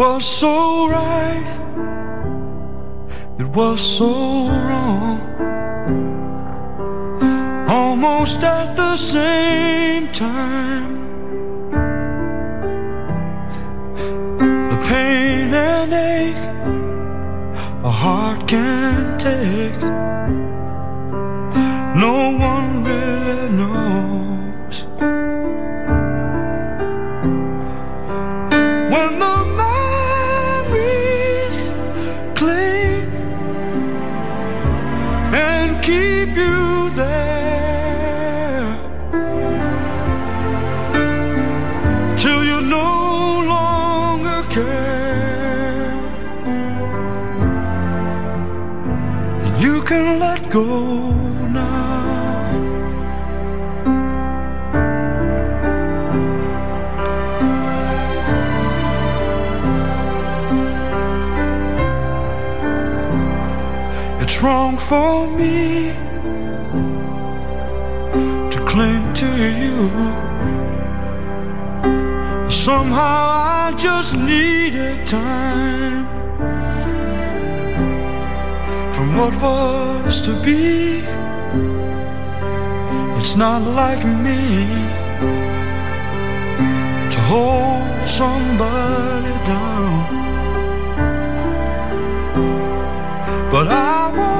Was so right, it was so wrong, almost at the same time. The pain and ache a heart can't take, no one really knows. What was to be. It's not like me to hold somebody down. But I was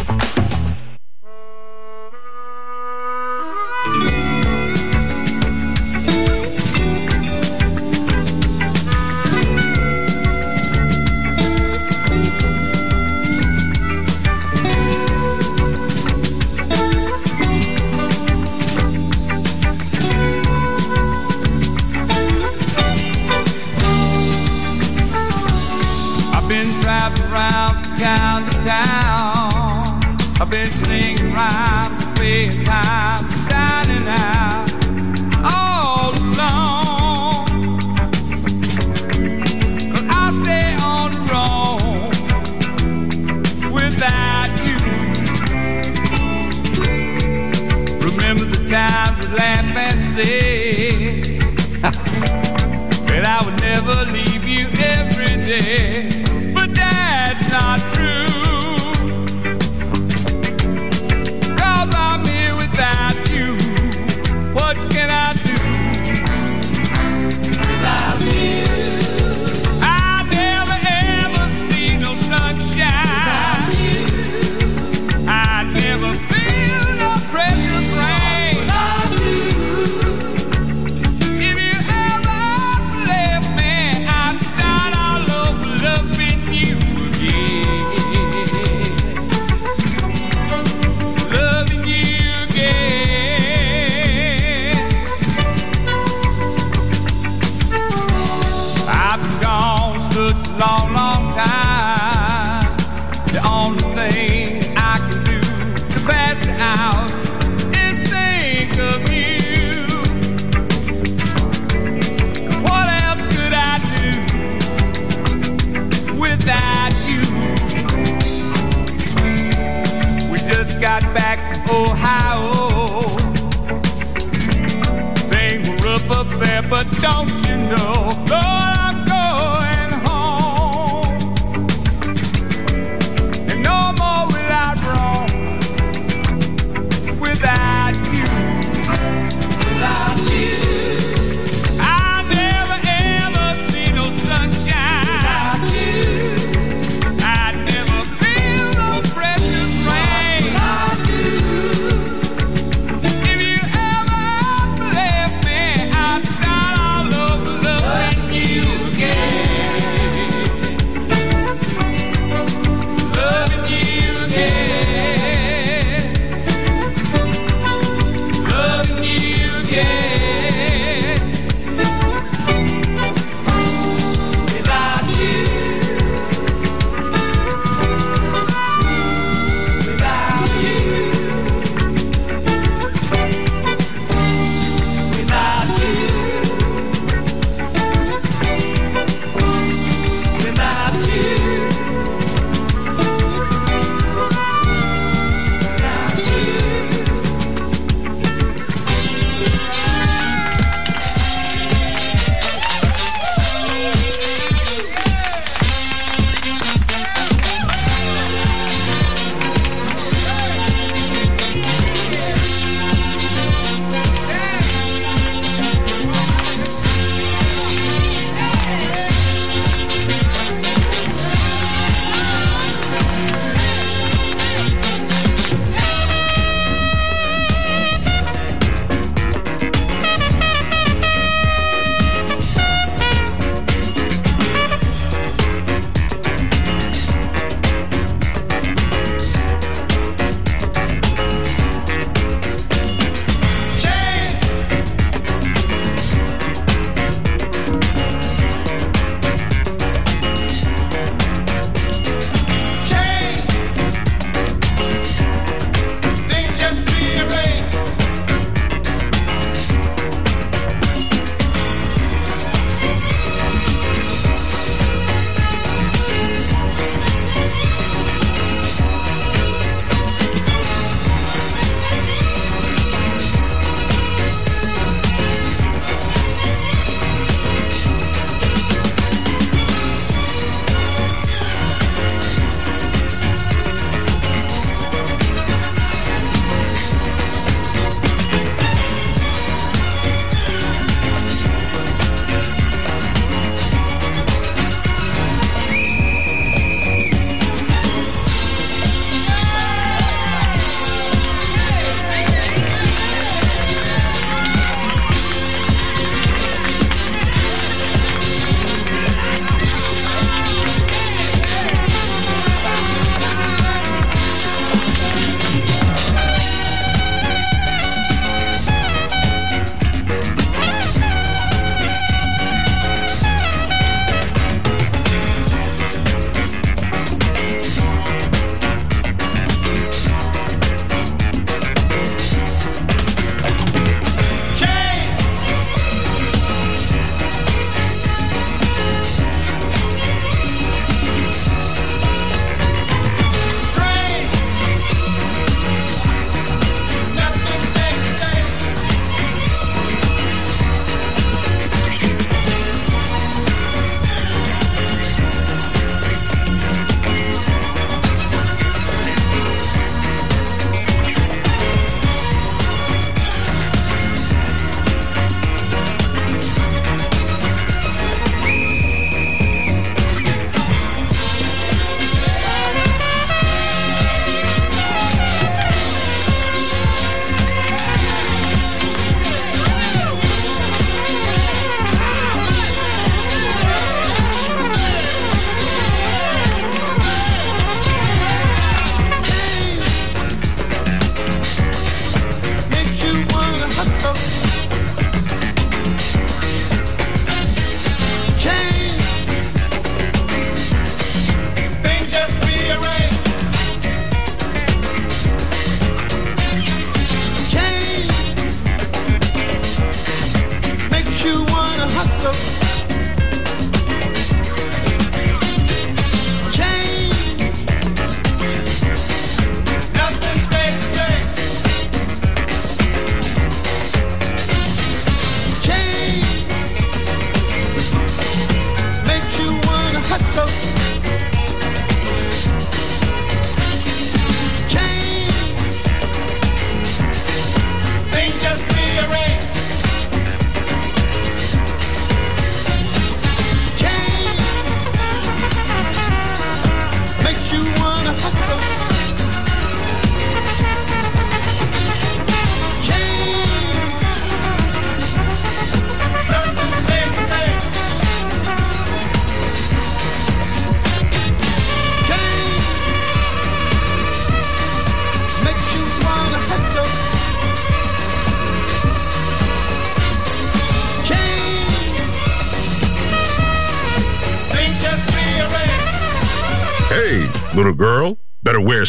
Singing out all I'll stay on the road without you. Remember the times we laughed and said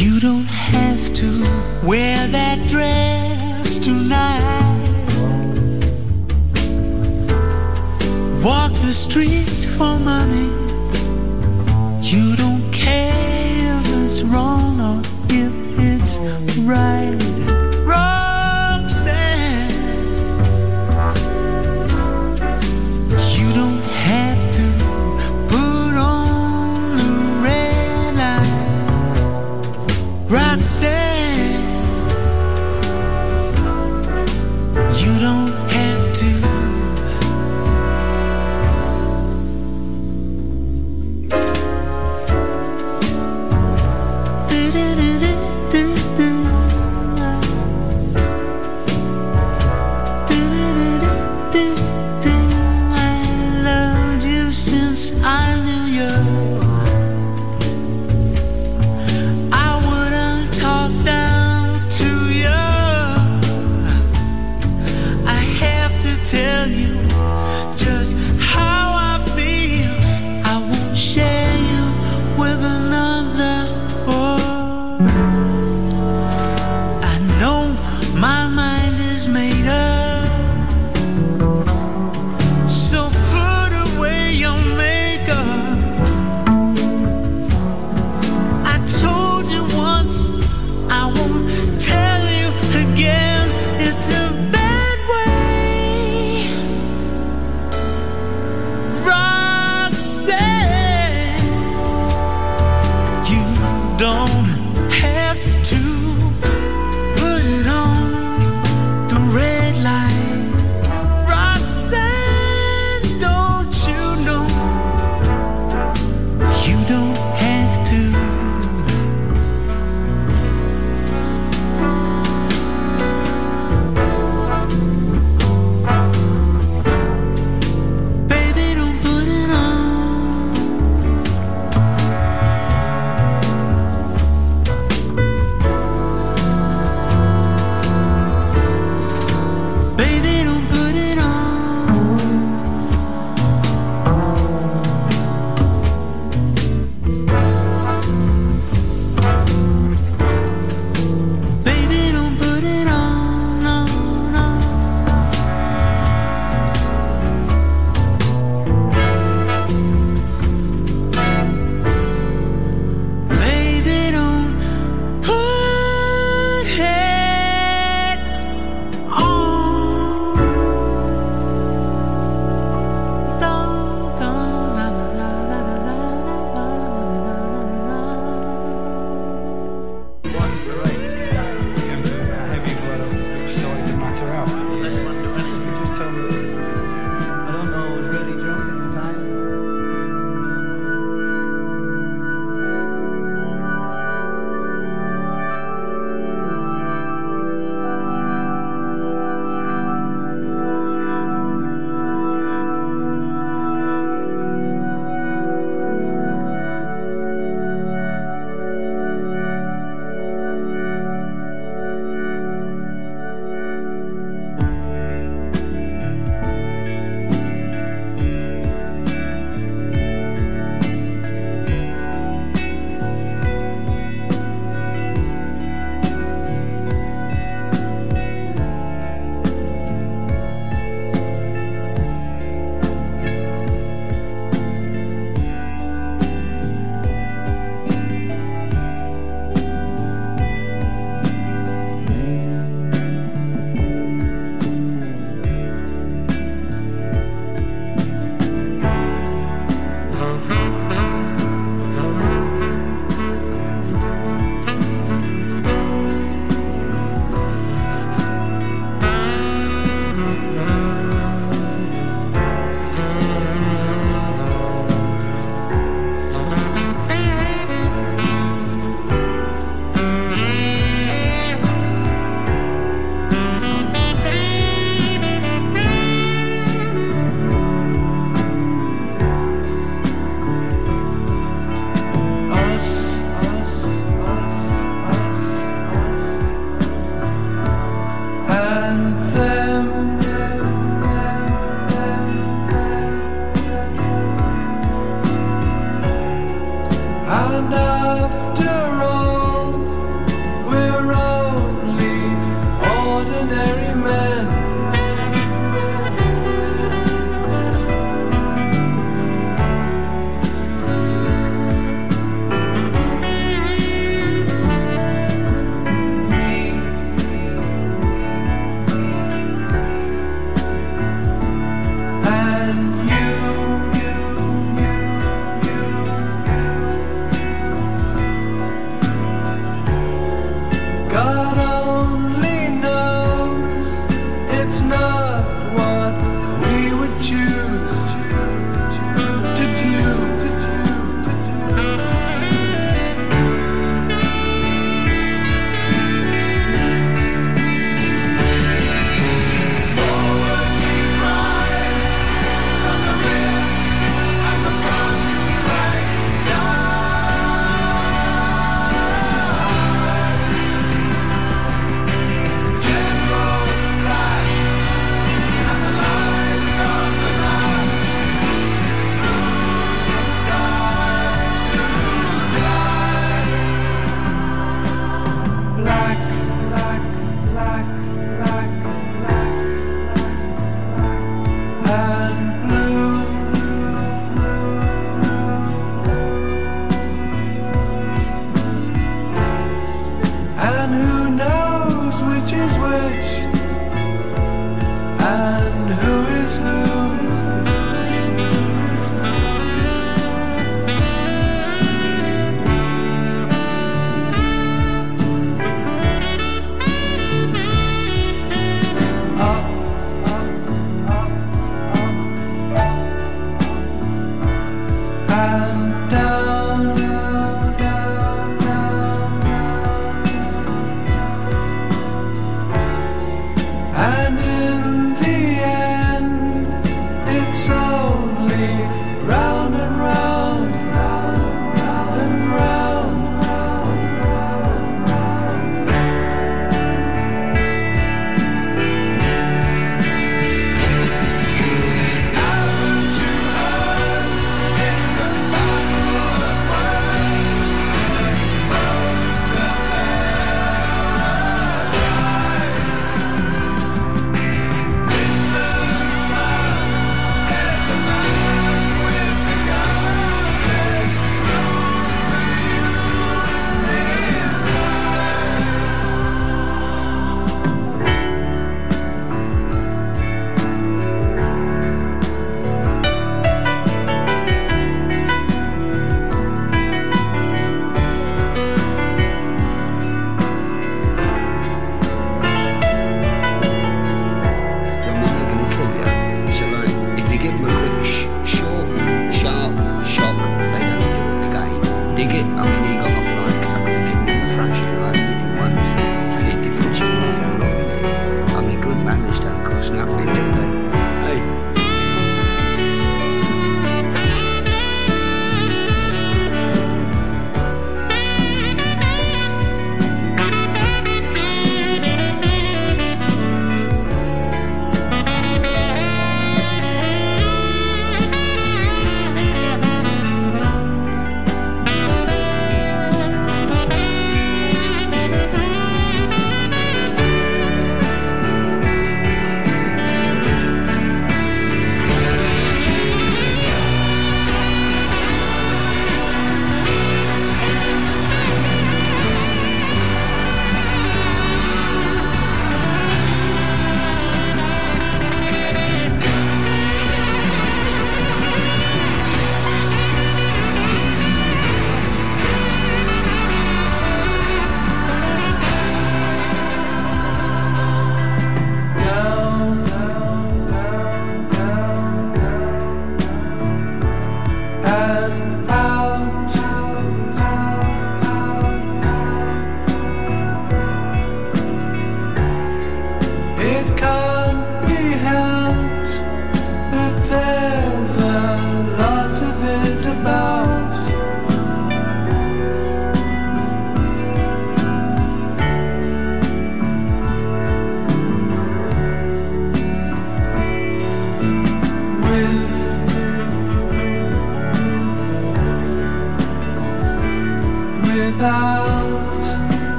You don't have to wear that dress tonight. Walk the streets for money. You don't care if it's wrong or if it's right.